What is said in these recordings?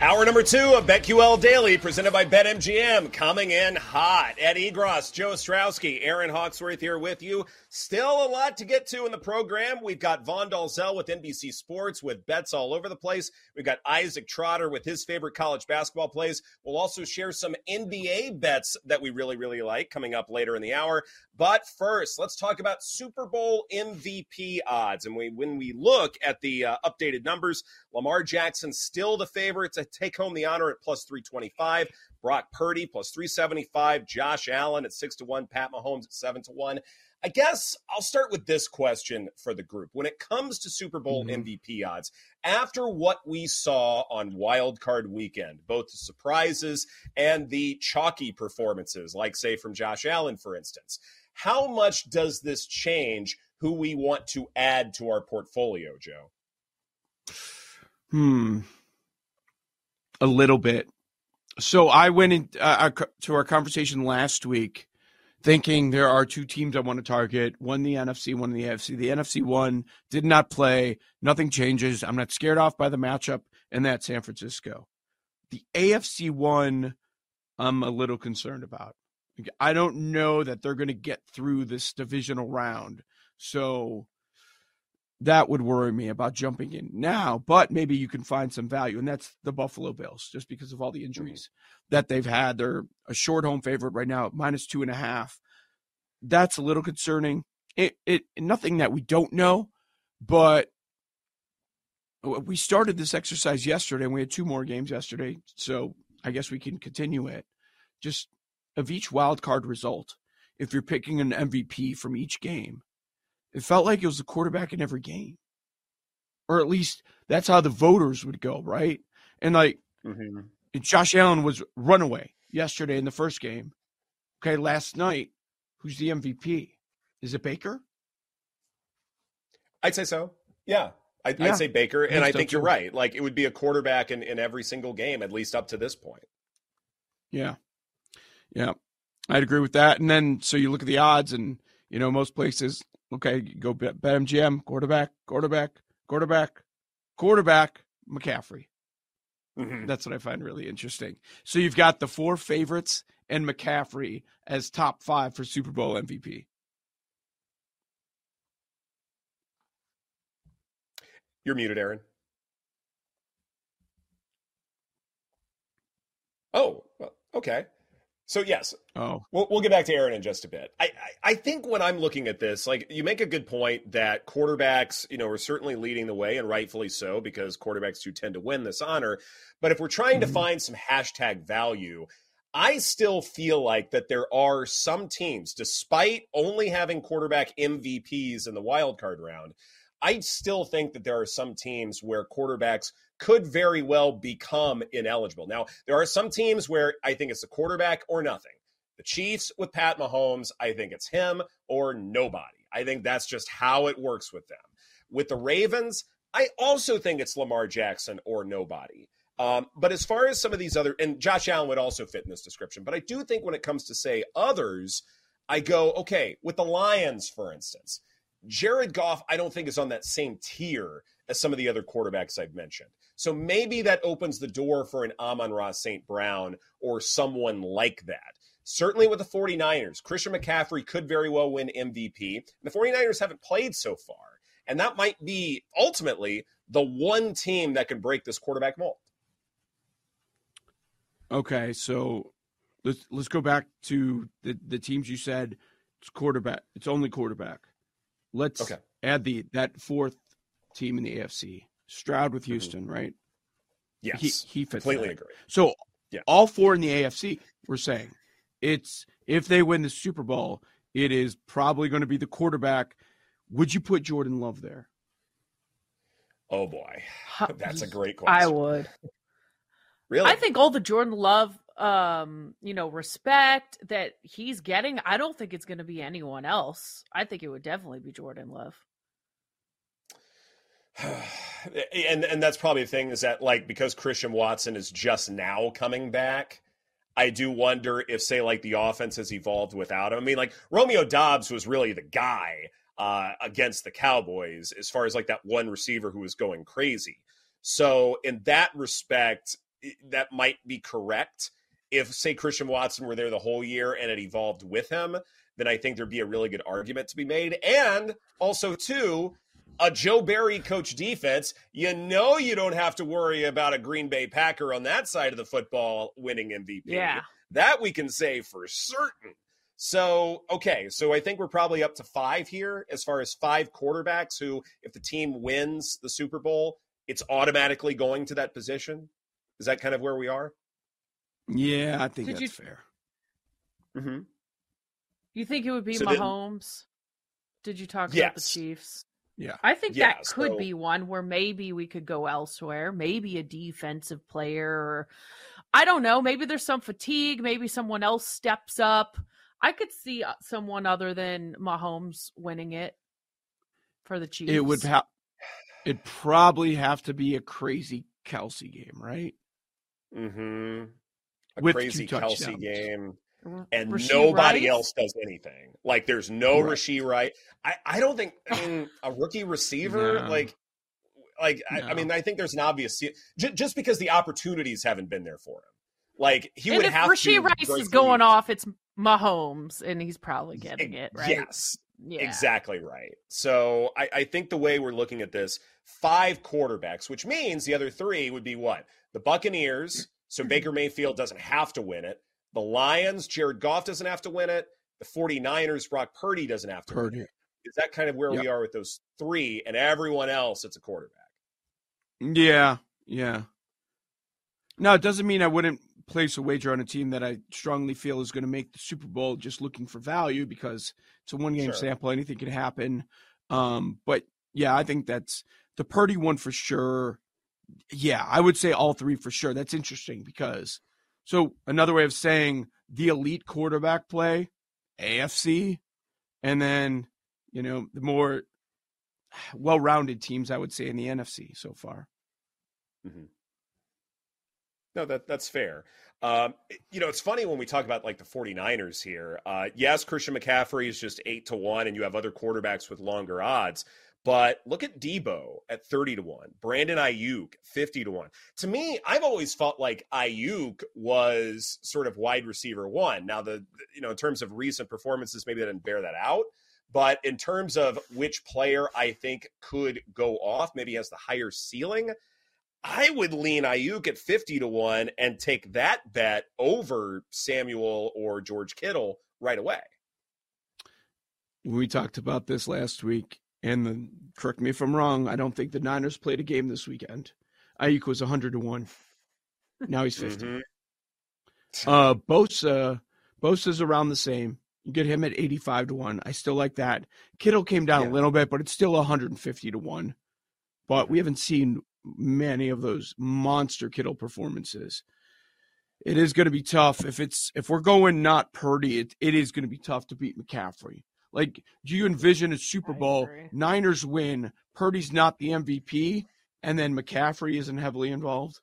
Hour number two of BetQL Daily, presented by BetMGM, coming in hot. Ed Egros, Joe Ostrowski, Erin Hawksworth here with you. Still a lot to get to in the program. We've got Vaughn Dalzell with NBC Sports with bets all over the place. We've got Isaac Trotter with his favorite college basketball plays. We'll also share some NBA bets that we really, really like coming up later in the hour. But first, let's talk about Super Bowl MVP odds. And we, when we look at the uh, updated numbers, Lamar Jackson still the favorite to take home the honor at plus 325. Brock Purdy plus 375. Josh Allen at 6 to 1. Pat Mahomes at 7 to 1. I guess I'll start with this question for the group. When it comes to Super Bowl mm-hmm. MVP odds, after what we saw on Wild Card Weekend, both the surprises and the chalky performances, like say from Josh Allen, for instance, how much does this change who we want to add to our portfolio, Joe? Hmm. A little bit. So I went in, uh, to our conversation last week thinking there are two teams I want to target one the NFC, one the AFC. The NFC one did not play. Nothing changes. I'm not scared off by the matchup, and that's San Francisco. The AFC one, I'm a little concerned about. I don't know that they're going to get through this divisional round. So that would worry me about jumping in now, but maybe you can find some value, and that's the Buffalo Bills, just because of all the mm-hmm. injuries that they've had. They're a short home favorite right now, minus two and a half. That's a little concerning. It, it nothing that we don't know, but we started this exercise yesterday, and we had two more games yesterday, so I guess we can continue it. Just of each wild card result, if you're picking an MVP from each game, it felt like it was the quarterback in every game. Or at least that's how the voters would go, right? And like mm-hmm. Josh Allen was runaway yesterday in the first game. Okay, last night, who's the MVP? Is it Baker? I'd say so. Yeah. I'd, yeah. I'd say Baker. And I, I think you're right. Like it would be a quarterback in, in every single game, at least up to this point. Yeah. Yeah. I'd agree with that. And then so you look at the odds and you know, most places Okay, go bet, bet MGM, quarterback, quarterback, quarterback, quarterback, McCaffrey. Mm-hmm. That's what I find really interesting. So you've got the four favorites and McCaffrey as top five for Super Bowl MVP. You're muted, Erin. Oh, okay. So yes, Oh, we'll, we'll get back to Erin in just a bit. I, I I think when I'm looking at this, like you make a good point that quarterbacks, you know, are certainly leading the way, and rightfully so because quarterbacks do tend to win this honor. But if we're trying to Mhm. find some hashtag value, I still feel like that there are some teams, despite only having quarterback MVPs in the wild card round, I still think that there are some teams where quarterbacks could very well become ineligible. Now, there are some teams where I think it's a quarterback or nothing. The Chiefs with Pat Mahomes, I think it's him or nobody. I think that's just how it works with them. With the Ravens, I also think it's Lamar Jackson or nobody. Um, but as far as some of these other, and Josh Allen would also fit in this description, but I do think when it comes to, say, others, I go, okay, with the Lions, for instance, Jared Goff, I don't think is on that same tier as some of the other quarterbacks I've mentioned. So maybe that opens the door for an Amon-Ra St. Brown or someone like that. Certainly with the 49ers, Christian McCaffrey could very well win MVP. The 49ers haven't played so far. And that might be ultimately the one team that can break this quarterback mold. okay. So let's let's go back to the the teams you said it's quarterback. It's only quarterback. Let's Okay. add the that fourth team in the AFC. Stroud with Mhm. Houston, right? Yes. He he fits completely that. agree. So Yeah. all four in the AFC, we're saying it's if they win the Super Bowl, it is probably going to be the quarterback. Would you put Jordan Love there? Oh boy. That's a great question. I would. Really? I think all the Jordan Love, um, you know, respect that he's getting, I don't think it's going to be anyone else. I think it would definitely be Jordan Love. and and that's probably the thing is that like because Christian Watson is just now coming back, I do wonder if say like the offense has evolved without him. I mean, like Romeo Doubs was really the guy uh, against the Cowboys as far as like that one receiver who was going crazy. So in that respect, that might be correct. If say Christian Watson were there the whole year and it evolved with him, then I think there'd be a really good argument to be made. And also too, a Joe Barry coach defense, you know you don't have to worry about a Green Bay Packer on that side of the football winning MVP. Yeah. That we can say for certain. So, okay, so I think we're probably up to five here as far as five quarterbacks who, if the team wins the Super Bowl, it's automatically going to that position. Is that kind of where we are? Yeah, I think Did that's you- fair. Mm-hmm. You think it would be So then- Mahomes? Did you talk about the Chiefs? Yeah. I think Yeah, that could so- be one where maybe we could go elsewhere. Maybe a defensive player or I don't know. Maybe there's some fatigue. Maybe someone else steps up. I could see uh, someone other than Mahomes winning it for the Chiefs. It would have. It'd probably have to be a crazy Kelce game, right? Mm-hmm. A With crazy Kelce game. And Rashee nobody Rice? else does anything. Like there's no Right. Rashee Wright. I, I don't think I mean, a rookie receiver No. like like I, I mean I think there's an obvious j- just because the opportunities haven't been there for him. Like he and would if have Rashee to Rice is going league. off, it's Mahomes, and he's probably getting it right. Yes, Yeah. exactly right. So I, I think the way we're looking at this, five quarterbacks, which means the other three would be what? The Buccaneers. So Mm-hmm. Baker Mayfield doesn't have to win it. The Lions, Jared Goff doesn't have to win it. The 49ers, Brock Purdy doesn't have to win Purdy. it. Is that kind of where we are with those three and everyone else? It's a quarterback. Yeah, yeah. No, it doesn't mean I wouldn't place a wager on a team that I strongly feel is going to make the Super Bowl just looking for value because it's a one game Sure. sample. Anything can happen. Um, but yeah, I think that's the Purdy one for sure. Yeah, I would say all three for sure. That's interesting because so another way of saying the elite quarterback play, AFC, and then you know the more well rounded teams I would say in the NFC so far. No, that that's fair. Um, you know, it's funny when we talk about like the 49ers here. Uh, yes, Christian McCaffrey is just eight to one, and you have other quarterbacks with longer odds. But look at Deebo at 30 to 1, Brandon Aiyuk 50 to 1. To me, I've always felt like Aiyuk was sort of wide receiver one. Now, the you know, in terms of recent performances, maybe that didn't bear that out. But in terms of which player I think could go off, maybe has the higher ceiling, I would lean Aiyuk at 50 to 1 and take that bet over Samuel or George Kittle right away. We talked about this last week, and the, correct me if I'm wrong, I don't think the Niners played a game this weekend. Aiyuk was 100 to 1. Now he's 50. Mm-hmm. Uh, Bosa, Bosa's around the same. You get him at 85 to 1. I still like that. Kittle came down yeah. a little bit, but it's still 150 to 1. But we haven't seen many of those monster Kittle performances. It is going to be tough if it's if we're going not Purdy. It, it is going to be tough to beat McCaffrey. Like, do you envision a Super Bowl? Niners win. Purdy's not the MVP, and then McCaffrey isn't heavily involved.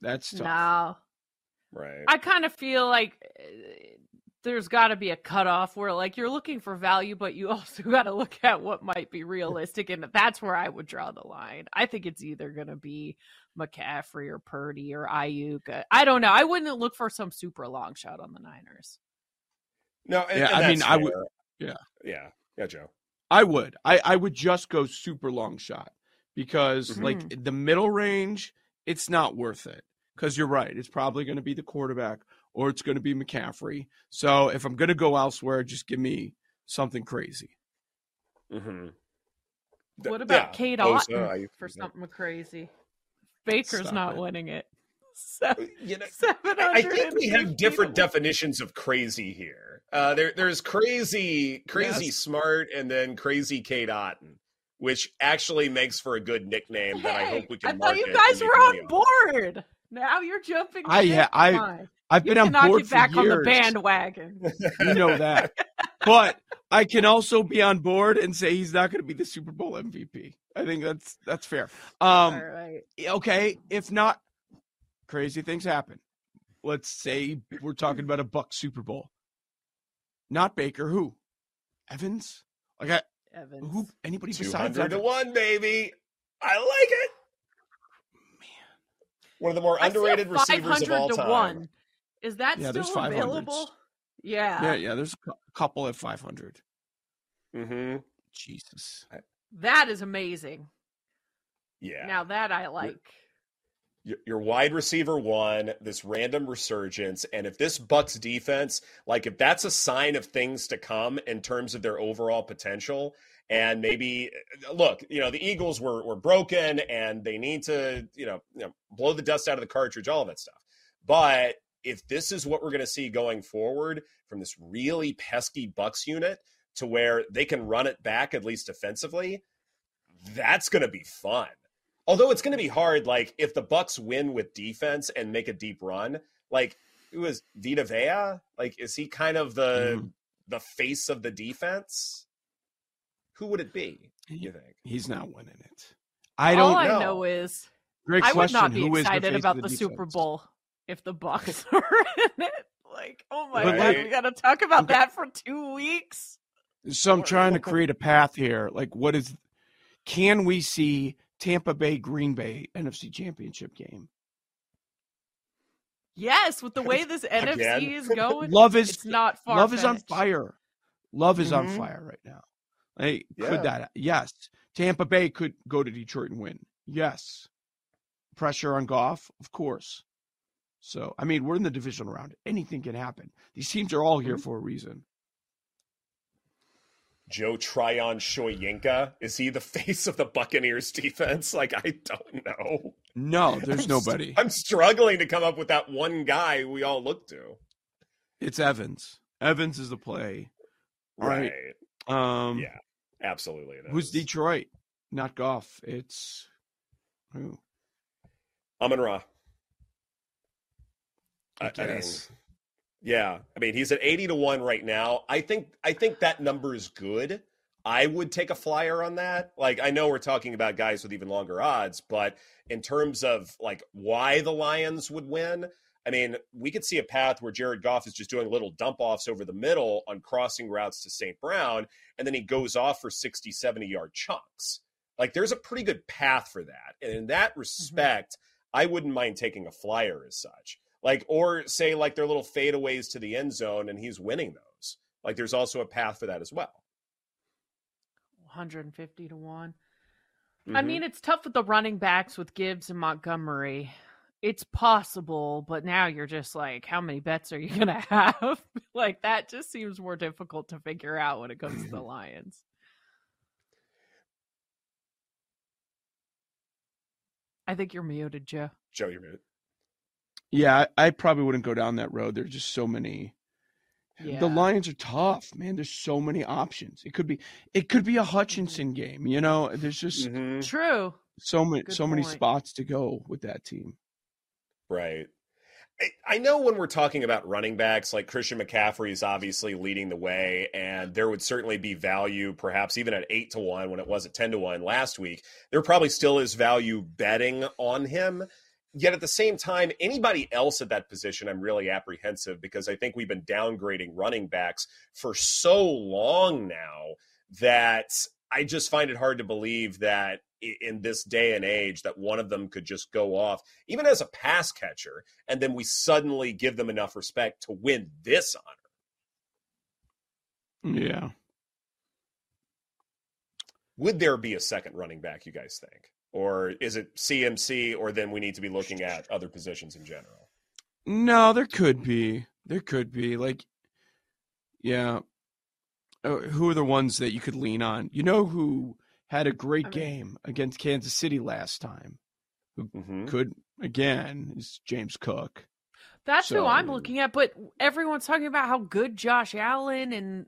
That's tough. No. Right. I kind of feel like eh, there's got to be a cutoff where like you're looking for value, but you also got to look at what might be realistic, and that's where I would draw the line. I think it's either going to be McCaffrey or Purdy or Aiyuk. Uh, I don't know. I wouldn't look for some super long shot on the Niners. No, and, yeah, and I mean, fair. I would. Yeah, yeah, yeah, Joe. I would. I I would just go super long shot because mm-hmm. like the middle range, it's not worth it. Because you're right, it's probably going to be the quarterback or it's going to be McCaffrey. So if I'm going to go elsewhere, just give me something crazy. Mm-hmm. What about yeah, Cade Otton for something crazy? Baker's Stop not it. winning it. Seven, you know, I think we have different definitions of crazy here. Uh, there, there's crazy, crazy yes. smart, and then crazy Cade Otton, which actually makes for a good nickname hey, that I hope we can. I thought you guys were on board. Now you're jumping. I yeah, I I've been you on board get back years. on the bandwagon. you know that, but I can also be on board and say he's not going to be the Super Bowl MVP. I think that's that's fair. Um, All right. Okay, if not, crazy things happen. Let's say we're talking about a Buck Super Bowl. Not Baker. Who? Evans. Like I, Evans. Who? Anybody besides Evans? to one, baby. I like it Man. one of the more underrated receivers of all time. One. Is that yeah, still available? Yeah. Yeah, yeah. There's a couple at 500. Mm-hmm. Jesus. That is amazing. Yeah. Now that I like. Your, wide receiver one, this random resurgence, and if this Bucks defense, like if that's a sign of things to come in terms of their overall potential, and maybe uh, look, you know, the Eagles were were broken and they need to, you know, you know, blow the dust out of the cartridge, all of that stuff. But if this is what we're going to see going forward from this really pesky Bucks unit to where they can run it back at least offensively, that's going to be fun. Although it's going to be hard like if the Bucks win with defense and make a deep run, like it was Vita Vea, like is he kind of the mm. the face of the defense? who would it be? You think he's not winning it? I don't. All know. I know is Great I would not be who excited the about the, the, the Super Bowl if the Bucks are in it. Like, oh my right. god, we got to talk about okay. that for two weeks. So I'm trying to create a path here. Like, what is? Can we see Tampa Bay Green Bay NFC Championship game? Yes, with the way this NFC is going, love is it's not far. Love is on fire. Love is mm-hmm. on fire right now. Hey, yeah. could that? Yes. Tampa Bay could go to Detroit and win. Yes. Pressure on Goff, of course. So, I mean, we're in the divisional round. Anything can happen. These teams are all here mm-hmm. for a reason. Joe Tryon Shoyinka? Is he the face of the Buccaneers defense? Like, I don't know. No, there's I'm nobody. St- I'm struggling to come up with that one guy we all look to. It's Evans. Evans is the play. Right. right. Um, yeah. Absolutely. Who's Detroit? Not Goff. It's who? Amon Ra. I, I mean, yeah. I mean, he's at 80 to 1 right now. I think I think that number is good. I would take a flyer on that. Like I know we're talking about guys with even longer odds, but in terms of like why the Lions would win, I mean, we could see a path where Jared Goff is just doing little dump offs over the middle on crossing routes to St. Brown, and then he goes off for 60, 70 yard chunks. Like, there's a pretty good path for that. And in that mm-hmm. respect, mm-hmm. I wouldn't mind taking a flyer as such. Like, or say, like, their little fadeaways to the end zone, and he's winning those. Like, there's also a path for that as well. 150 to 1. Mm-hmm. I mean, it's tough with the running backs with Gibbs and Montgomery. It's possible, but now you're just like, how many bets are you going to have? like, that just seems more difficult to figure out when it comes to the Lions. I think you're muted, Joe. Joe, you're muted. Yeah, I, I probably wouldn't go down that road. There's just so many. Yeah. The Lions are tough, man. There's so many options. It could be it could be a Hutchinson game, you know. There's just Mhm. True. so many Good so many spots to go with that team. Right. I- I know when we're talking about running backs, like Christian McCaffrey is obviously leading the way, and there would certainly be value, perhaps even at eight to one when it was at ten to one last week. There probably still is value betting on him. Yet at the same time, anybody else at that position, I'm really apprehensive because I think we've been downgrading running backs for so long now that I just find it hard to believe that in this day and age that one of them could just go off even as a pass catcher and then we suddenly give them enough respect to win this honor Yeah. would there be a second running back you guys think or is it cmc or then we need to be looking at other positions in general No, there could be. There could be. Like, yeah. Uh, who are the ones that you could lean on? You know who had a great I game against Kansas City last time? mm-hmm. Could again is James Cook. That's who I'm looking at, but everyone's talking about how good Josh Allen and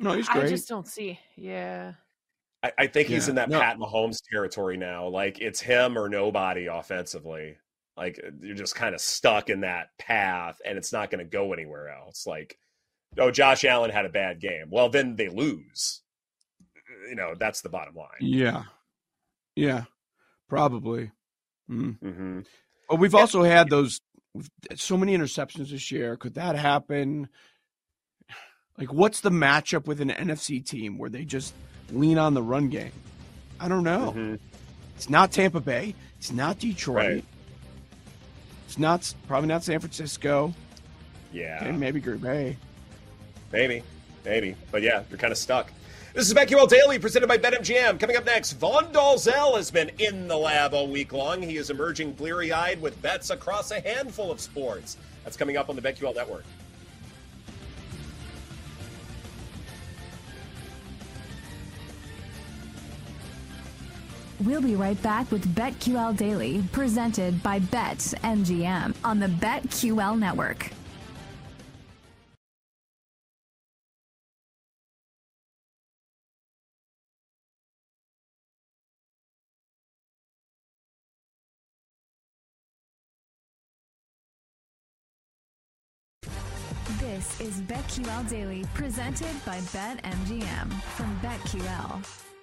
No, he's great. I just don't see. Yeah. I, I think he's in that no. pat mahomes territory now like it's him or nobody offensively like you're just kind of stuck in that path and it's not going to go anywhere else like oh josh allen had a bad game well then they lose you know that's the bottom line Yeah. Yeah. Probably. Mm. hmm But we've also had those so many interceptions this year. Could that happen? Like, what's the matchup with an NFC team where they just lean on the run game? I don't know. Mhm. It's not Tampa Bay. It's not Detroit. Right. It's not probably not San Francisco. yeah And maybe Green Bay. Maybe, maybe, but yeah, you're kind of stuck. This is BetQL Daily, presented by BetMGM. Coming up next, Vaughn Dalzell has been in the lab all week long. He is emerging bleary-eyed with bets across a handful of sports. That's coming up on the BetQL Network. We'll be right back with BetQL Daily, presented by BetMGM on the BetQL network. This is BetQL Daily, presented by BetMGM from BetQL.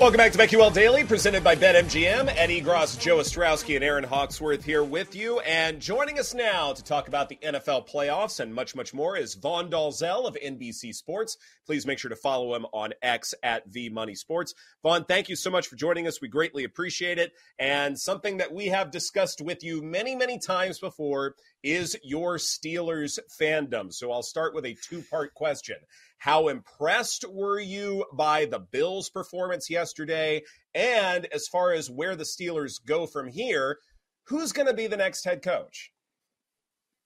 Welcome back to BetQL Daily, presented by BetMGM. Ed Egros, Joe Ostrowski, and Erin Hawksworth here with you. And joining us now to talk about the NFL playoffs and much, much more is Vaughn Dalzell of NBC Sports. Please make sure to follow him on X at V Money Sports. Vaughn, thank you so much for joining us. We greatly appreciate it. And something that we have discussed with you many, many times before is your Steelers fandom. So I'll start with a two part question. How impressed were you by the Bills' performance yesterday? And as far as where the Steelers go from here, who's going to be the next head coach?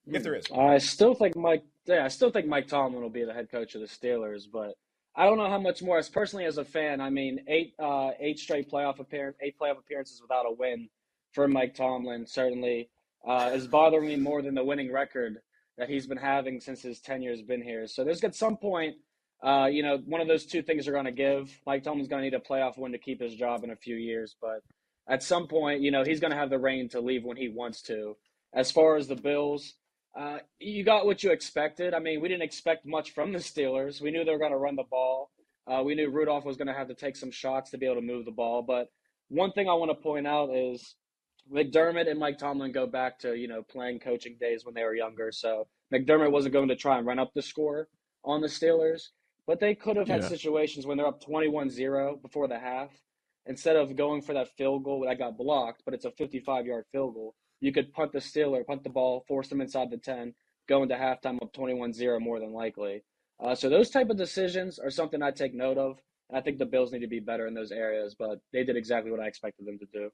If hmm. there is. one. I still think Mike. Yeah, I still think Mike Tomlin will be the head coach of the Steelers, but I don't know how much more. As personally as a fan, I mean, eight uh, eight straight playoff appearance, eight playoff appearances without a win for Mike Tomlin certainly uh, is bothering me more than the winning record that he's been having since his tenure has been here. So there's at some point, uh, you know, one of those two things are going to give. Mike Tomlin's going to need a playoff win to keep his job in a few years, but at some point, you know, he's going to have the reign to leave when he wants to. As far as the Bills, uh, you got what you expected. I mean, we didn't expect much from the Steelers. We knew they were going to run the ball. Uh, we knew Rudolph was going to have to take some shots to be able to move the ball. But one thing I want to point out is McDermott and Mike Tomlin go back to you know playing coaching days when they were younger. So McDermott wasn't going to try and run up the score on the Steelers, but they could have had Yeah. situations when they're up 21-0 before the half. Instead of going for that field goal that got blocked, but it's a 55-yard field goal, you could punt the Steeler, punt the ball, force them inside the 10, go into halftime up 21-0 more than likely. Uh, so those type of decisions are something I take note of And I think the Bills need to be better in those areas, but they did exactly what I expected them to do.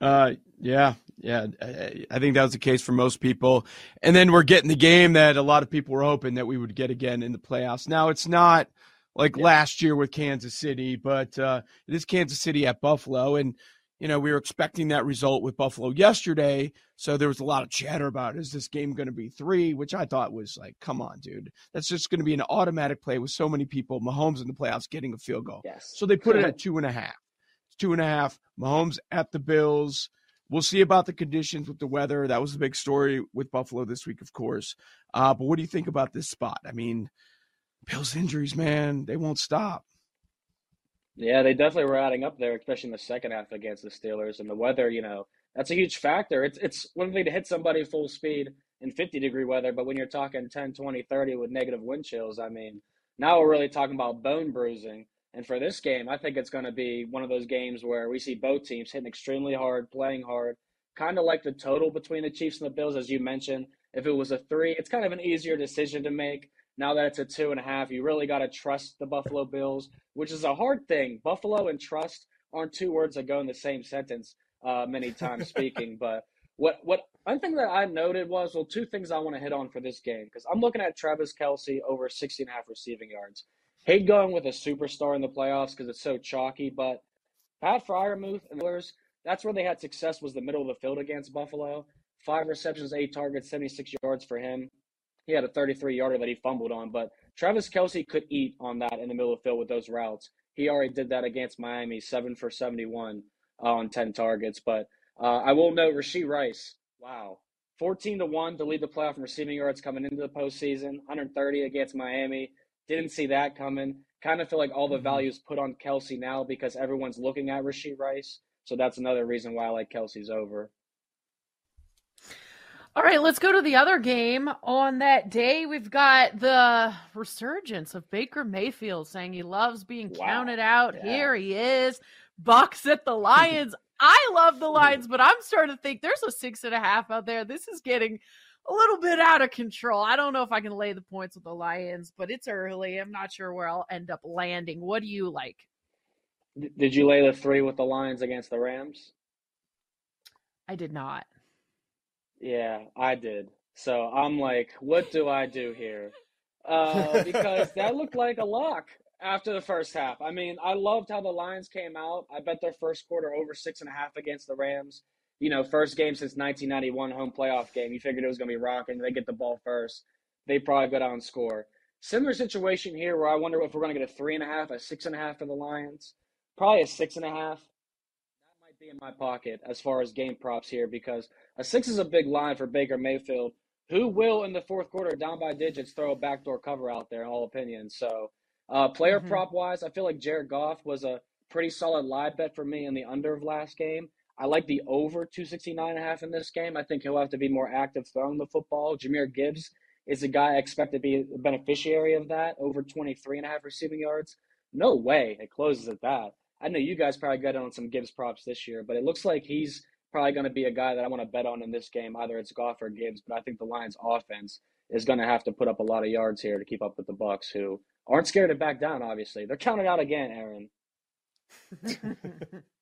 Uh, yeah, yeah. I think that was the case for most people. And then we're getting the game that a lot of people were hoping that we would get again in the playoffs. Now it's not like yeah. last year with Kansas City, but uh, it is Kansas City at Buffalo, and you know we were expecting that result with Buffalo yesterday. So there was a lot of chatter about is this game going to be three, which I thought was like, come on, dude, that's just going to be an automatic play with so many people. Mahomes in the playoffs getting a field goal. Yes. So they put it at two and a half two and a half. Mahomes at the Bills. We'll see about the conditions with the weather. That was the big story with Buffalo this week, of course. Uh, but what do you think about this spot? I mean, Bills injuries, man, they won't stop. Yeah, they definitely were adding up there, especially in the second half against the Steelers. And the weather, you know, that's a huge factor. It's it's one thing to hit somebody full speed in 50 degree weather, but when you're talking 10, 20, 30 with negative wind chills, I mean, now we're really talking about bone bruising. And for this game, I think it's going to be one of those games where we see both teams hitting extremely hard, playing hard, kind of like the total between the Chiefs and the Bills, as you mentioned. If it was a three, it's kind of an easier decision to make. Now that it's a two and a half, you really got to trust the Buffalo Bills, which is a hard thing. Buffalo and trust aren't two words that go in the same sentence uh, many times speaking. But what what one thing that I noted was well, two things I want to hit on for this game because I'm looking at Travis Kelce over 60 and a half receiving yards hate going with a superstar in the playoffs because it's so chalky. But Pat Freiermuth and others, that's where they had success was the middle of the field against Buffalo. Five receptions, eight targets, 76 yards for him. He had a 33 yarder that he fumbled on, but Travis Kelce could eat on that in the middle of the field with those routes. He already did that against Miami, seven for 71 on 10 targets. But uh, I will note Rashee Rice, wow, 14 to 1 to lead the playoff in receiving yards coming into the postseason, 130 against Miami. Didn't see that coming. Kind of feel like all the mm-hmm. value is put on Kelce now because everyone's looking at Rashee Rice. So that's another reason why I like Kelce's over. All right, let's go to the other game. On that day, we've got the resurgence of Baker Mayfield saying he loves being wow. counted out. Yeah. Here he is. Bucks at the Lions. I love the Lions, but I'm starting to think there's a six and a half out there. This is getting a little bit out of control. I don't know if I can lay the points with the Lions, but it's early. I'm not sure where I'll end up landing. What do you like? Did you lay the three with the Lions against the Rams? I did not. Yeah, I did. So I'm like, what do I do here? Uh, because that looked like a lock after the first half. I mean, I loved how the Lions came out. I bet their first quarter over six and a half against the Rams you know, first game since 1991 home playoff game. You figured it was going to be rocking. They get the ball first. They probably go down and score. Similar situation here where I wonder if we're going to get a three and a half, a six and a half for the Lions. Probably a six and a half. That might be in my pocket as far as game props here because a six is a big line for Baker Mayfield, who will in the fourth quarter down by digits throw a backdoor cover out there in all opinions. So, uh, player mm-hmm. prop wise, I feel like Jared Goff was a pretty solid live bet for me in the under of last game. I like the over 269 and a half in this game. I think he'll have to be more active throwing the football. Jahmyr Gibbs is a guy I expect to be a beneficiary of that, over 23 and a half receiving yards. No way it closes at that. I know you guys probably got on some Gibbs props this year, but it looks like he's probably going to be a guy that I want to bet on in this game. Either it's Goff or Gibbs, but I think the Lions offense is going to have to put up a lot of yards here to keep up with the Bucks, who aren't scared to back down. Obviously, they're counted out again, Erin.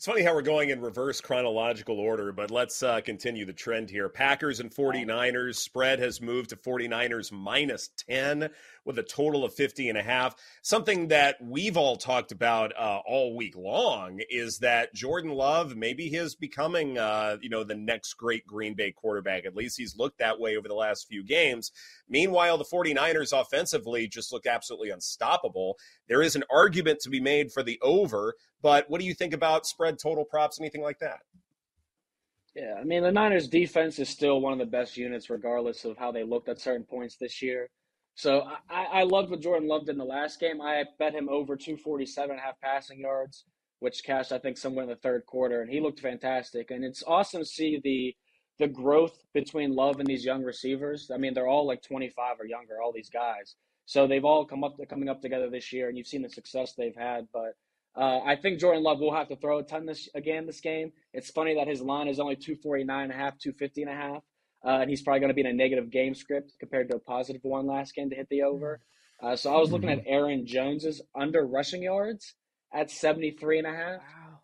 It's funny how we're going in reverse chronological order, but let's uh, continue the trend here. Packers and 49ers spread has moved to 49ers minus 10 with a total of 50 and a half. Something that we've all talked about uh, all week long is that Jordan Love maybe is becoming, uh, you know, the next great Green Bay quarterback. At least he's looked that way over the last few games. Meanwhile, the 49ers offensively just look absolutely unstoppable. There is an argument to be made for the over, but what do you think about spread total props, anything like that? Yeah, I mean, the Niners defense is still one of the best units, regardless of how they looked at certain points this year. So I, I loved what Jordan loved in the last game. I bet him over 247 and a half passing yards, which cashed, I think, somewhere in the third quarter, and he looked fantastic. And it's awesome to see the the growth between Love and these young receivers. I mean, they're all like 25 or younger, all these guys. So they've all come up coming up together this year, and you've seen the success they've had. But uh, I think Jordan Love will have to throw a ton this again this game. It's funny that his line is only 249 and a half, 250 and a half. Uh, and he's probably going to be in a negative game script compared to a positive one last game to hit the over. Uh, so I was looking Mm-hmm. at Aaron Jones's under rushing yards at 73 and a half.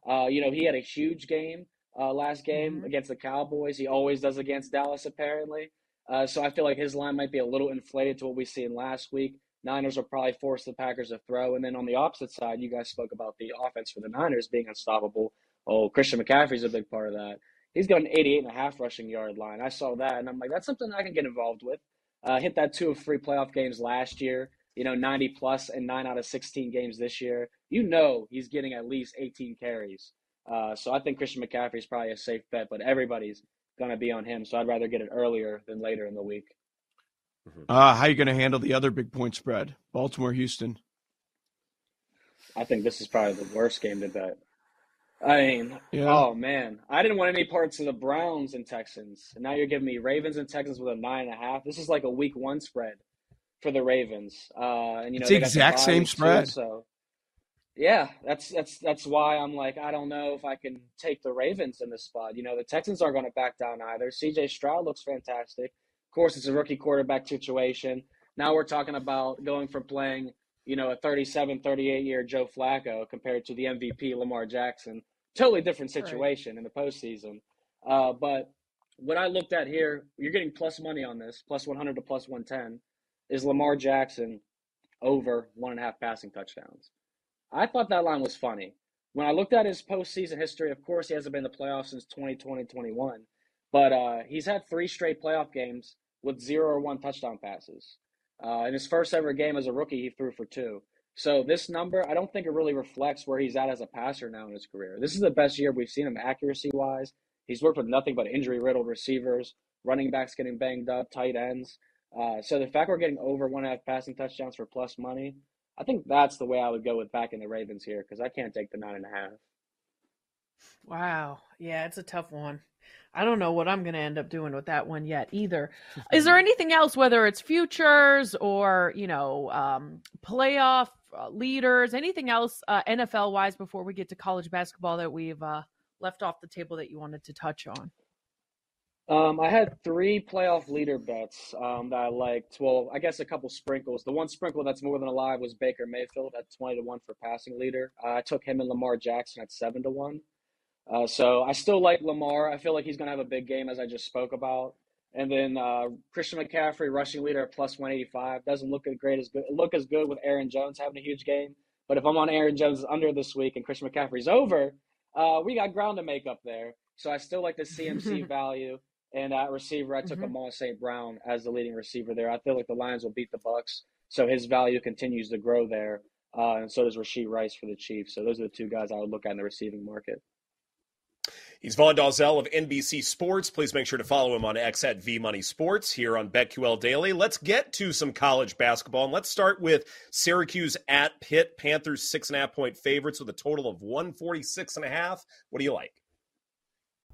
Uh, you know, he had a huge game uh, last game Mhm. against the Cowboys. He always does against Dallas, apparently. Uh, so I feel like his line might be a little inflated to what we seen last week. Niners will probably force the Packers to throw. And then on the opposite side, you guys spoke about the offense for the Niners being unstoppable. Oh, Christian McCaffrey's a big part of that. He's got an 88 and a half rushing yard line. I saw that, and I'm like, that's something I can get involved with. Uh, hit that two of three playoff games last year, you know, 90 plus and nine out of 16 games this year. You know he's getting at least 18 carries. Uh, so I think Christian McCaffrey is probably a safe bet, but everybody's going to be on him. So I'd rather get it earlier than later in the week. Uh, how you going to handle the other big point spread? Baltimore, Houston. I think this is probably the worst game to bet. I mean, Yeah. oh man, I didn't want any parts of the Browns and Texans. And now you're giving me Ravens and Texans with a nine and a half. This is like a week one spread for the Ravens. Uh, and you know It's the exact same week too, spread. so yeah, that's that's that's why I'm like I don't know if I can take the Ravens in this spot. You know the Texans aren't going to back down either. C.J. Stroud looks fantastic. Of course, it's a rookie quarterback situation. Now we're talking about going from playing you know, a 37, 38 year Joe Flacco compared to the MVP Lamar Jackson. Totally different Right. situation in the postseason. Uh, but what I looked at here, you're getting plus money on this, plus 100 to plus 110, is Lamar Jackson over one and a half passing touchdowns. I thought that line was funny. When I looked at his postseason history, of course, he hasn't been in the playoffs since 2020 21, but uh, he's had three straight playoff games with zero or one touchdown passes. Uh, in his first ever game as a rookie, he threw for two. So this number, I don't think it really reflects where he's at as a passer now in his career. This is the best year we've seen him accuracy wise. He's worked with nothing but injury riddled receivers, running backs getting banged up, tight ends. Uh, so the fact we're getting over one and a half passing touchdowns for plus money, I think that's the way I would go with backing the Ravens here because I can't take the nine and a half. Wow. Yeah, it's a tough one. I don't know what I'm going to end up doing with that one yet either. Is there anything else, whether it's futures or, you know, um, playoff uh, leaders, anything else uh, NFL wise before we get to college basketball that we've uh, left off the table that you wanted to touch on? Um, I had three playoff leader bets um, that I liked. Well, I guess a couple sprinkles. The one sprinkle that's more than alive was Baker Mayfield at twenty to one for passing leader. Uh, I took him and Lamar Jackson at seven to one. Uh, so I still like Lamar. I feel like he's going to have a big game, as I just spoke about. And then uh, Christian McCaffrey, rushing leader at plus one eighty five, doesn't look as great as good. Look as good with Aaron Jones having a huge game. But if I'm on Aaron Jones under this week and Christian McCaffrey's over, uh, we got ground to make up there. So I still like the CMC value. And at receiver, I took Mhm. Amon St. Brown as the leading receiver there. I feel like the Lions will beat the Bucks, so his value continues to grow there. Uh, and so does Rashee Rice for the Chiefs. So those are the two guys I would look at in the receiving market. He's Vaughn Dalzell of NBC Sports. Please make sure to follow him on X at V Money Sports here on BetQL Daily. Let's get to some college basketball, and let's start with Syracuse at Pitt. Panthers six and a half point favorites with a total of one forty six and a half. What do you like?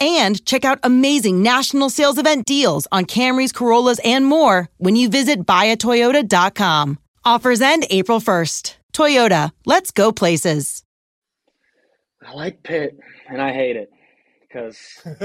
and check out amazing national sales event deals on Camrys, Corollas, and more when you visit buyatoyota.com. Offers end April 1st. Toyota. Let's go places. I like Pitt, and I hate it because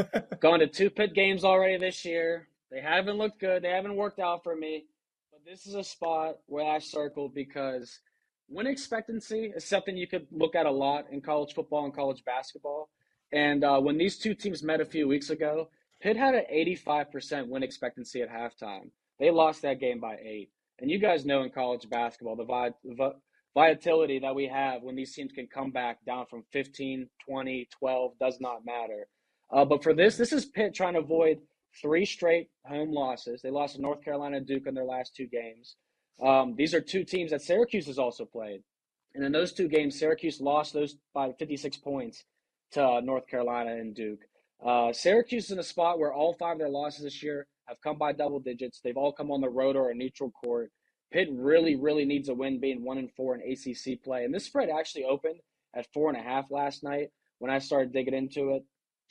going to two Pitt games already this year. They haven't looked good. They haven't worked out for me. But this is a spot where I circled because win expectancy is something you could look at a lot in college football and college basketball. And uh, when these two teams met a few weeks ago, Pitt had an 85% win expectancy at halftime. They lost that game by eight. And you guys know in college basketball, the vi- vi- volatility that we have when these teams can come back down from 15, 20, 12, does not matter. Uh, but for this, this is Pitt trying to avoid three straight home losses. They lost to North Carolina Duke in their last two games. Um, these are two teams that Syracuse has also played. And in those two games, Syracuse lost those by 56 points to North Carolina and Duke. Uh, Syracuse is in a spot where all five of their losses this year have come by double digits. They've all come on the road or a neutral court. Pitt really, really needs a win, being one and four in ACC play. And this spread actually opened at four and a half last night when I started digging into it.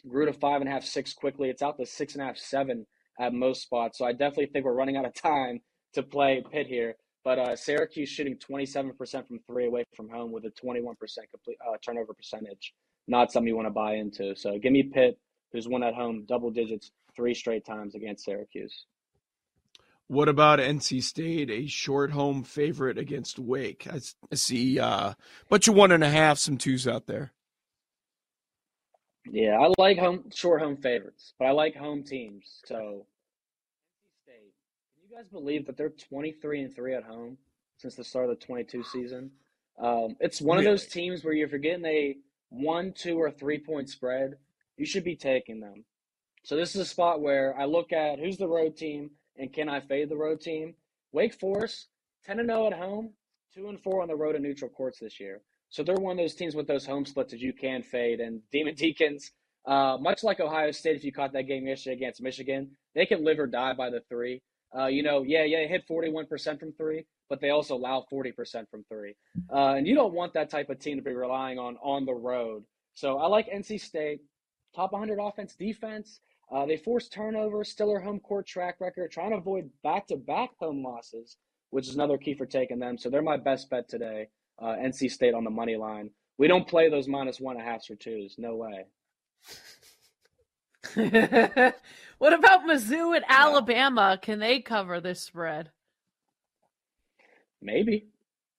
Grew to five and a half, six quickly. It's out to six and a half, seven at most spots. So I definitely think we're running out of time to play Pitt here. But uh, Syracuse shooting 27% from three away from home with a 21% complete uh, turnover percentage. Not something you want to buy into. So give me Pitt, who's won at home double digits three straight times against Syracuse. What about NC State, a short home favorite against Wake? I, see a uh, bunch of one and a half, some twos out there. Yeah, I like home short home favorites, but I like home teams. So NC State, can you guys believe that they're 23 and 3 at home since the start of the 22 season? Um, it's one really? of those teams where you're forgetting a one, two, or three point spread, you should be taking them. So this is a spot where I look at who's the road team and can I fade the road team? Wake Forest, 10 and 0 at home, 2 and 4 on the road in neutral courts this year. So they're one of those teams with those home splits that you can fade. And Demon Deacons, uh, much like Ohio State, if you caught that game yesterday against Michigan, they can live or die by the three. Uh, you know, yeah, yeah, hit 41% from three, but they also allow 40% from three. Uh, and you don't want that type of team to be relying on on the road. So I like NC State, top 100 offense, defense. Uh, they force turnovers, still their home court track record, trying to avoid back to back home losses, which is another key for taking them. So they're my best bet today uh, NC State on the money line. We don't play those minus one and a halfs or twos. No way. what about Mizzou and Alabama? Can they cover this spread? Maybe.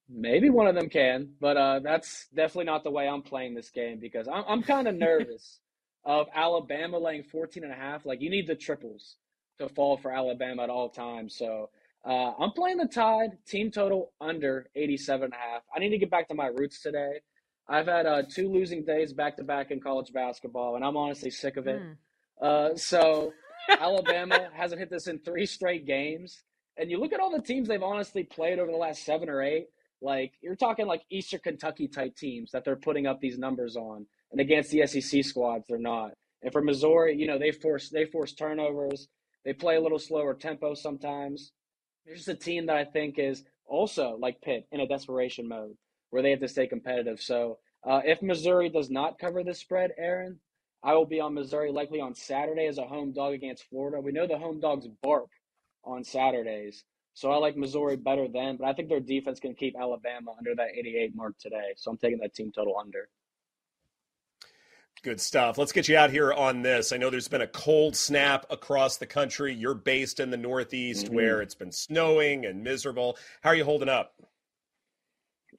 Maybe one of them can, but uh, that's definitely not the way I'm playing this game because I'm, I'm kind of nervous of Alabama laying 14 and a half. Like, you need the triples to fall for Alabama at all times. So uh, I'm playing the Tide team total under 87 and a half. I need to get back to my roots today. I've had uh, two losing days back to back in college basketball, and I'm honestly sick of it. Mm. Uh, so Alabama hasn't hit this in three straight games. And you look at all the teams they've honestly played over the last seven or eight. Like you're talking like Eastern Kentucky type teams that they're putting up these numbers on, and against the SEC squads they're not. And for Missouri, you know they force they force turnovers. They play a little slower tempo sometimes. There's just a team that I think is also like Pitt in a desperation mode where they have to stay competitive. So uh, if Missouri does not cover the spread, Erin, I will be on Missouri likely on Saturday as a home dog against Florida. We know the home dogs bark on Saturdays. So I like Missouri better then, but I think their defense can keep Alabama under that 88 mark today. So I'm taking that team total under. Good stuff. Let's get you out here on this. I know there's been a cold snap across the country. You're based in the Northeast mm-hmm. where it's been snowing and miserable. How are you holding up?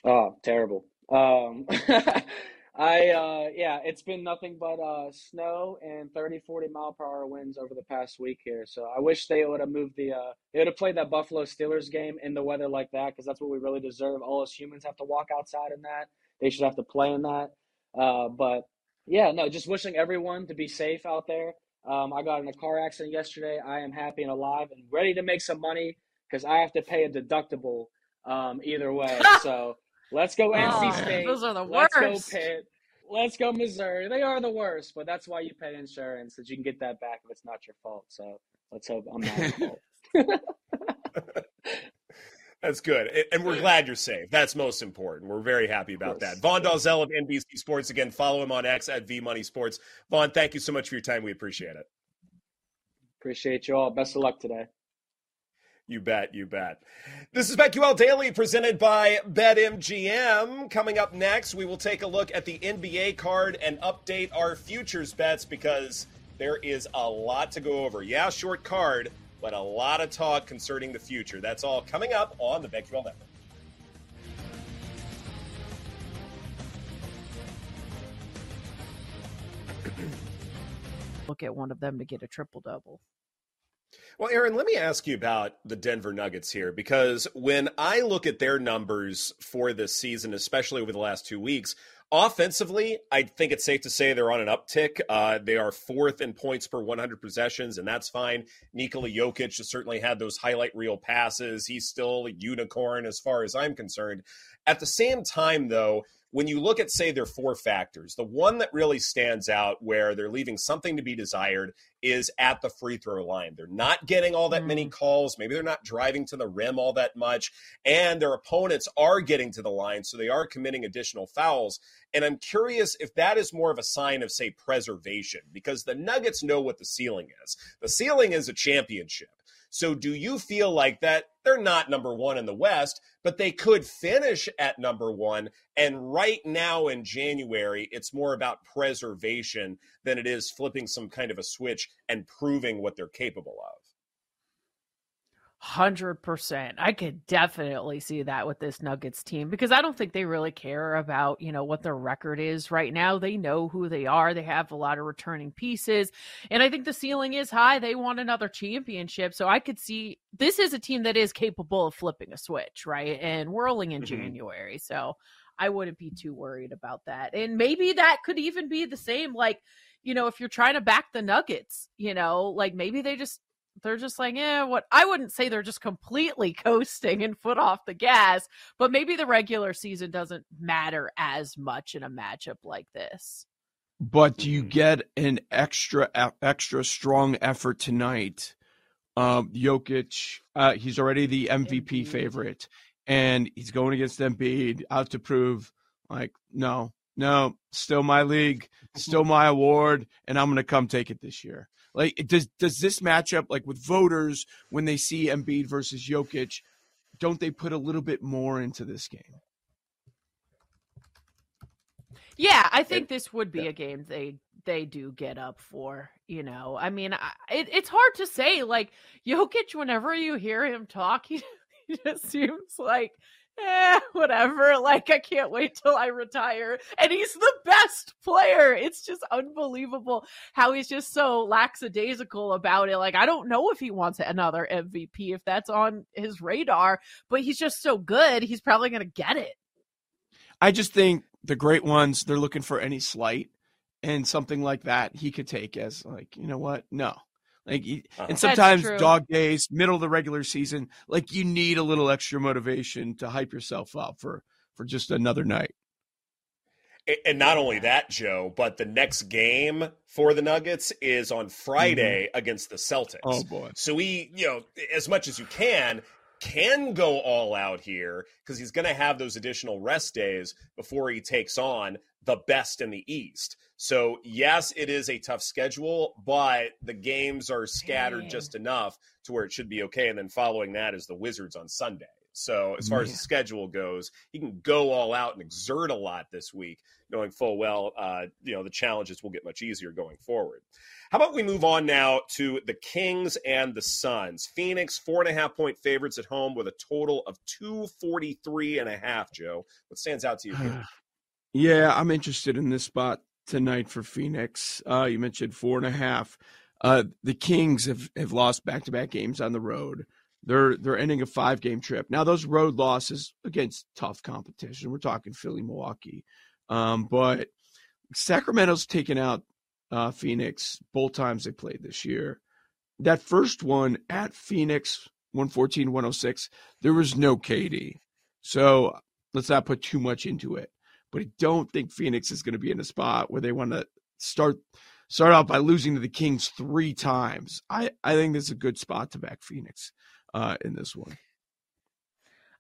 Oh, terrible. Um, I, uh, yeah, it's been nothing but uh, snow and 30, 40 mile per hour winds over the past week here. So I wish they would have moved the, uh, they would have played that Buffalo Steelers game in the weather like that because that's what we really deserve. All us humans have to walk outside in that. They should have to play in that. Uh, but yeah, no, just wishing everyone to be safe out there. Um, I got in a car accident yesterday. I am happy and alive and ready to make some money because I have to pay a deductible um, either way. so let's go NC oh, State. Those are the worst. Let's go Pitt. Let's go Missouri. They are the worst, but that's why you pay insurance that you can get that back if it's not your fault. So let's hope I'm not fault. That's good. And we're glad you're safe. That's most important. We're very happy about that. Vaughn Dalzell of NBC Sports. Again, follow him on X at V Money Sports. Vaughn, thank you so much for your time. We appreciate it. Appreciate you all. Best of luck today. You bet, you bet. This is BetQL Daily presented by BetMGM. Coming up next, we will take a look at the NBA card and update our futures bets because there is a lot to go over. Yeah, short card, but a lot of talk concerning the future. That's all coming up on the BetQL Network. Look at one of them to get a triple double. Well, Erin, let me ask you about the Denver Nuggets here because when I look at their numbers for this season, especially over the last two weeks, offensively, I think it's safe to say they're on an uptick. Uh, they are fourth in points per 100 possessions, and that's fine. Nikola Jokic has certainly had those highlight reel passes. He's still a unicorn as far as I'm concerned. At the same time, though, when you look at, say, their four factors, the one that really stands out where they're leaving something to be desired is at the free throw line. They're not getting all that many mm. calls. Maybe they're not driving to the rim all that much. And their opponents are getting to the line, so they are committing additional fouls. And I'm curious if that is more of a sign of, say, preservation, because the Nuggets know what the ceiling is. The ceiling is a championship. So do you feel like that they're not number one in the West, but they could finish at number one? And right now in January, it's more about preservation than it is flipping some kind of a switch and proving what they're capable of. Hundred percent. I could definitely see that with this Nuggets team because I don't think they really care about, you know, what their record is right now. They know who they are. They have a lot of returning pieces. And I think the ceiling is high. They want another championship. So I could see this is a team that is capable of flipping a switch, right? And whirling in Mhm. January. So I wouldn't be too worried about that. And maybe that could even be the same, like, you know, if you're trying to back the Nuggets, you know, like maybe they just they're just like, yeah, what I wouldn't say they're just completely coasting and foot off the gas, but maybe the regular season doesn't matter as much in a matchup like this. But do you get an extra extra strong effort tonight? Um, Jokic, uh, he's already the MVP favorite, and he's going against Embiid out to prove, like, no, no, still my league, still my award, and I'm going to come take it this year. Like, does does this matchup, like with voters, when they see Embiid versus Jokic, don't they put a little bit more into this game? Yeah, I think this would be a game they they do get up for. You know, I mean, I, it, it's hard to say. Like Jokic, whenever you hear him talk, he, he just seems like, eh, whatever. Like I can't wait till I retire, and he's the best player. It's just unbelievable how he's just so lackadaisical about it. Like I don't know if he wants another MVP if that's on his radar, but he's just so good. He's probably gonna get it. I just think the great ones, they're looking for any slight and something like that he could take as like, you know what? No. Like Uh-huh. and sometimes dog days, middle of the regular season, like you need a little extra motivation to hype yourself up for for just another night. And not only that, Joe, but the next game for the Nuggets is on Friday against the Celtics. Oh boy. So we, you know, as much as you can, can go all out here because he's going to have those additional rest days before he takes on the best in the East. So, yes, it is a tough schedule, but the games are scattered Dang. just enough to where it should be okay. And then following that is the Wizards on Sunday. So, as far as the schedule goes, he can go all out and exert a lot this week, knowing full well, uh, you know, the challenges will get much easier going forward. How about we move on now to the Kings and the Suns? Phoenix, four and a half point favorites at home with a total of 243 and a half, Joe. What stands out to you here? Yeah, I'm interested in this spot tonight for Phoenix. Uh, you mentioned four and a half. Uh, the Kings have, have lost back to back games on the road. They're they're ending a five game trip. Now those road losses against tough competition. We're talking Philly, Milwaukee, um, but Sacramento's taken out uh, Phoenix both times they played this year. That first one at Phoenix, 114, 106, there was no KD. So let's not put too much into it. But I don't think Phoenix is going to be in a spot where they want to start start out by losing to the Kings three times. I, I think this is a good spot to back Phoenix uh, in this one.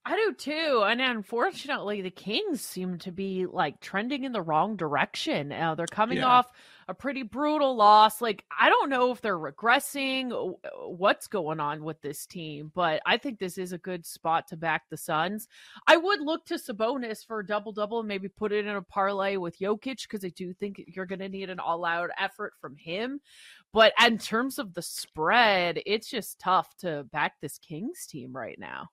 I do too. And unfortunately, the Kings seem to be like trending in the wrong direction. Uh, they're coming Yeah. off a pretty brutal loss. Like, I don't know if they're regressing, uh, what's going on with this team, but I think this is a good spot to back the Suns. I would look to Sabonis for a double double and maybe put it in a parlay with Jokic because I do think you're going to need an all out effort from him. But in terms of the spread, it's just tough to back this Kings team right now.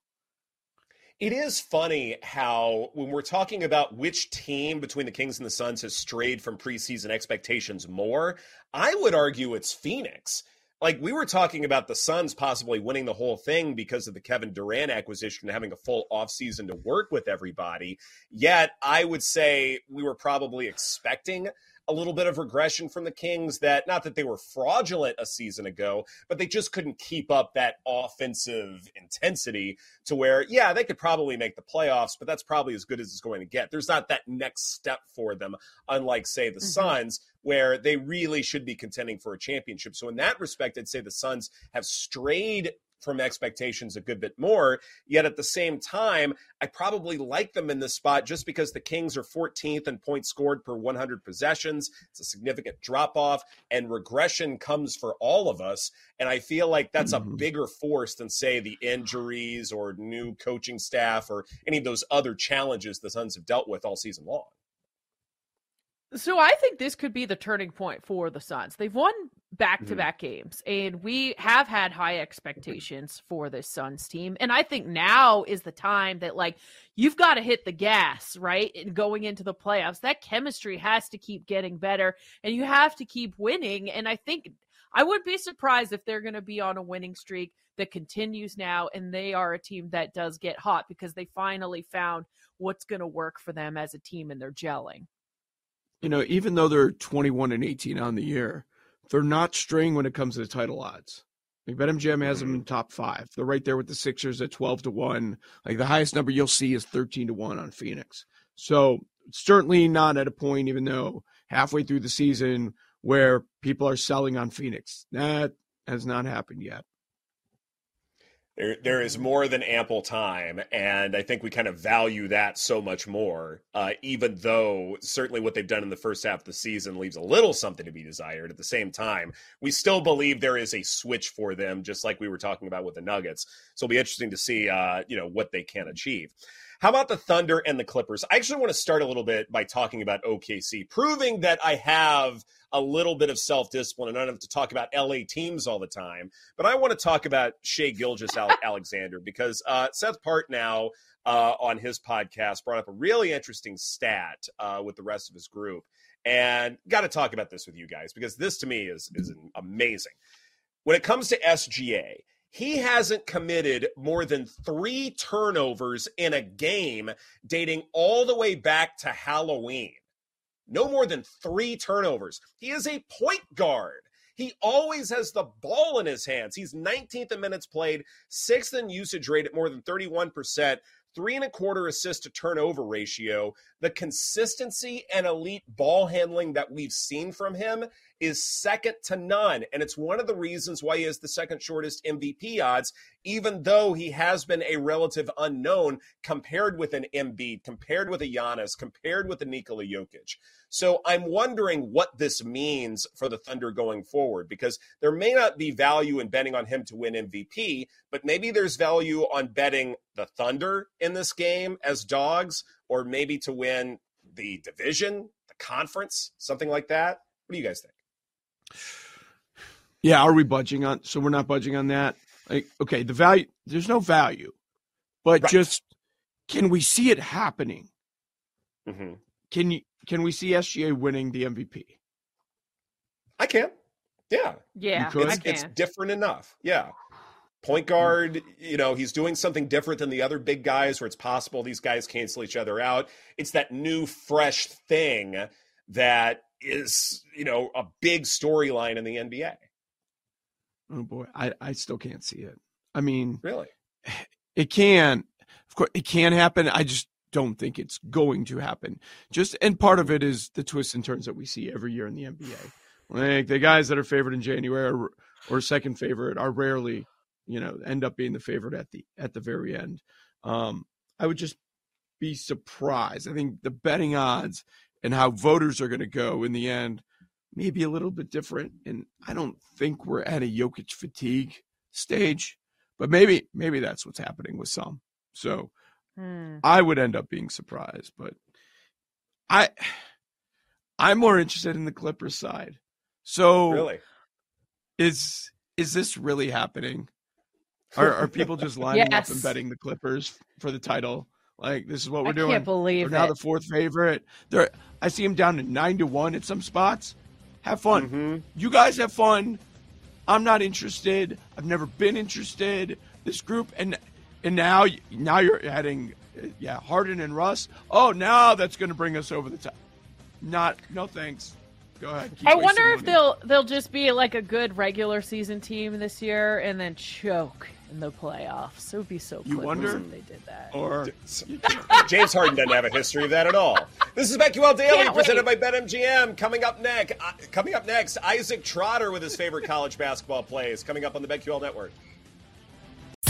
It is funny how, when we're talking about which team between the Kings and the Suns has strayed from preseason expectations more, I would argue it's Phoenix. Like we were talking about the Suns possibly winning the whole thing because of the Kevin Durant acquisition and having a full offseason to work with everybody. Yet I would say we were probably expecting a little bit of regression from the Kings that not that they were fraudulent a season ago, but they just couldn't keep up that offensive intensity to where, yeah, they could probably make the playoffs, but that's probably as good as it's going to get. There's not that next step for them, unlike, say, the mm-hmm. Suns, where they really should be contending for a championship. So, in that respect, I'd say the Suns have strayed from expectations a good bit more. Yet at the same time, I probably like them in this spot just because the Kings are 14th in points scored per 100 possessions. It's a significant drop off, and regression comes for all of us. And I feel like that's mm-hmm. a bigger force than, say, the injuries or new coaching staff or any of those other challenges the Suns have dealt with all season long. So I think this could be the turning point for the Suns. They've won back-to-back mm-hmm. games and we have had high expectations for this Suns team. And I think now is the time that like you've got to hit the gas, right? And going into the playoffs, that chemistry has to keep getting better and you have to keep winning and I think I would be surprised if they're going to be on a winning streak that continues now and they are a team that does get hot because they finally found what's going to work for them as a team and they're gelling you know, even though they're 21 and 18 on the year, they're not straying when it comes to the title odds. Like BetMGM has them in mm. top five. They're right there with the Sixers at 12 to 1. Like the highest number you'll see is 13 to 1 on Phoenix. So certainly not at a point, even though halfway through the season, where people are selling on Phoenix. That has not happened yet. There, there is more than ample time, and I think we kind of value that so much more. Uh, even though certainly what they've done in the first half of the season leaves a little something to be desired. At the same time, we still believe there is a switch for them, just like we were talking about with the Nuggets. So it'll be interesting to see, uh, you know, what they can achieve. How about the Thunder and the Clippers? I actually want to start a little bit by talking about OKC, proving that I have a little bit of self discipline and I don't have to talk about LA teams all the time. But I want to talk about Shai Gilgeous Alexander because uh, Seth Partnow uh, on his podcast brought up a really interesting stat uh, with the rest of his group. And got to talk about this with you guys because this to me is, is amazing. When it comes to SGA, he hasn't committed more than three turnovers in a game dating all the way back to Halloween. No more than three turnovers. He is a point guard. He always has the ball in his hands. He's 19th in minutes played, sixth in usage rate at more than 31%, three and a quarter assist to turnover ratio. The consistency and elite ball handling that we've seen from him is second to none. And it's one of the reasons why he has the second shortest MVP odds, even though he has been a relative unknown compared with an Embiid, compared with a Giannis, compared with a Nikola Jokic. So I'm wondering what this means for the Thunder going forward, because there may not be value in betting on him to win MVP, but maybe there's value on betting the Thunder in this game as dogs, or maybe to win the division, the conference, something like that. What do you guys think? Yeah, are we budging on? So we're not budging on that. Like, okay, the value. There's no value, but right. just can we see it happening? Mm-hmm. Can you? Can we see SGA winning the MVP? I can. Yeah. Yeah. It's, it's different enough. Yeah. Point guard, you know, he's doing something different than the other big guys where it's possible these guys cancel each other out. It's that new, fresh thing that is, you know, a big storyline in the NBA. Oh boy, I, I still can't see it. I mean, really, it can, of course, it can happen. I just don't think it's going to happen. Just and part of it is the twists and turns that we see every year in the NBA. Like the guys that are favored in January or, or second favorite are rarely, you know, end up being the favorite at the at the very end. Um, I would just be surprised. I think the betting odds and how voters are going to go in the end maybe a little bit different. And I don't think we're at a Jokic fatigue stage, but maybe maybe that's what's happening with some. So Hmm. I would end up being surprised, but I I'm more interested in the Clippers side. So Really? is is this really happening? Are are people just lining up and betting the Clippers for the title? Like this is what we're I doing. can't believe We're now the fourth favorite. They're I see them down to nine to one at some spots. Have fun. Mm-hmm. You guys have fun. I'm not interested. I've never been interested. This group and and now now you're adding yeah Harden and Russ. Oh, now that's going to bring us over the top. Not no thanks. Go ahead. Keep I wonder if money. they'll they'll just be like a good regular season team this year and then choke in the playoffs. It would be so You Clippers wonder? if they did that. or James Harden doesn't have a history of that at all. This is BetQL Daily Can't presented wait. by BetMGM. Coming up next, uh, coming up next, Isaac Trotter with his favorite college basketball plays. Coming up on the BetQL Network.